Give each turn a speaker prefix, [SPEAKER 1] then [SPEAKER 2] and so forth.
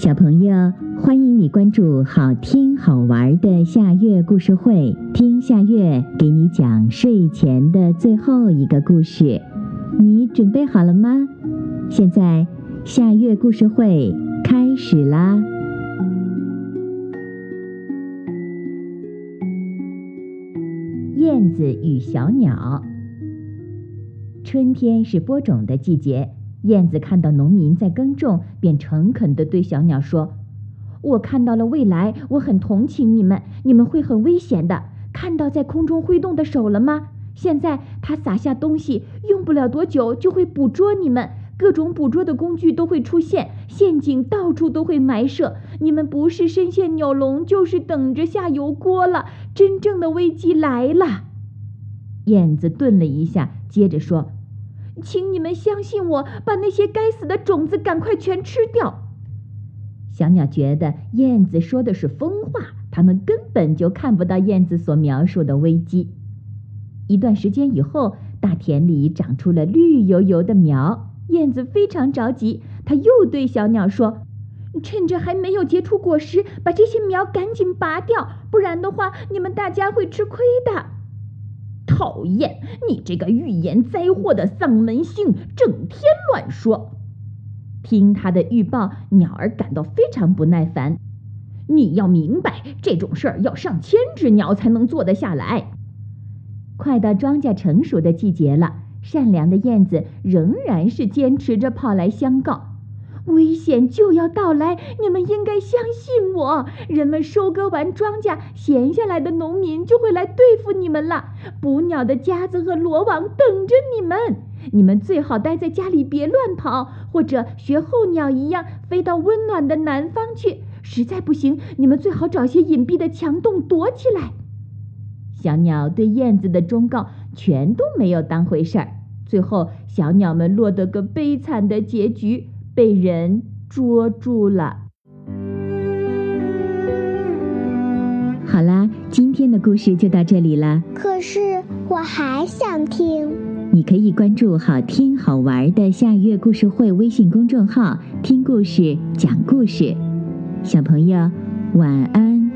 [SPEAKER 1] 小朋友，欢迎你关注好听好玩的夏月故事会，听夏月给你讲睡前的最后一个故事。你准备好了吗？现在夏月故事会开始啦！燕子与小鸟。春天是播种的季节。燕子看到农民在耕种，便诚恳地对小鸟说：“我看到了未来，我很同情你们，你们会很危险的。看到在空中挥动的手了吗？现在它撒下东西，用不了多久就会捕捉你们。各种捕捉的工具都会出现，陷阱到处都会埋设。你们不是深陷鸟笼，就是等着下油锅了。真正的危机来了。”燕子顿了一下，接着说。请你们相信我，把那些该死的种子赶快全吃掉。小鸟觉得燕子说的是疯话，它们根本就看不到燕子所描述的危机。一段时间以后，大田里长出了绿油油的苗，燕子非常着急，它又对小鸟说：“趁着还没有结出果实，把这些苗赶紧拔掉，不然的话，你们大家会吃亏的。”讨厌你这个预言灾祸的丧门星，整天乱说。听他的预报，鸟儿感到非常不耐烦。你要明白，这种事儿要上千只鸟才能做得下来。快到庄稼成熟的季节了，善良的燕子仍然是坚持着跑来相告。危险就要到来，你们应该相信我。人们收割完庄稼，闲下来的农民就会来对付你们了。捕鸟的夹子和罗网等着你们。你们最好待在家里，别乱跑，或者学候鸟一样飞到温暖的南方去。实在不行，你们最好找些隐蔽的墙洞躲起来。小鸟对燕子的忠告全都没有当回事儿，最后小鸟们落得个悲惨的结局。被人捉住了。好啦，今天的故事就到这里了。
[SPEAKER 2] 可是我还想听。
[SPEAKER 1] 你可以关注“好听好玩的下月故事会”微信公众号，听故事，讲故事。小朋友，晚安。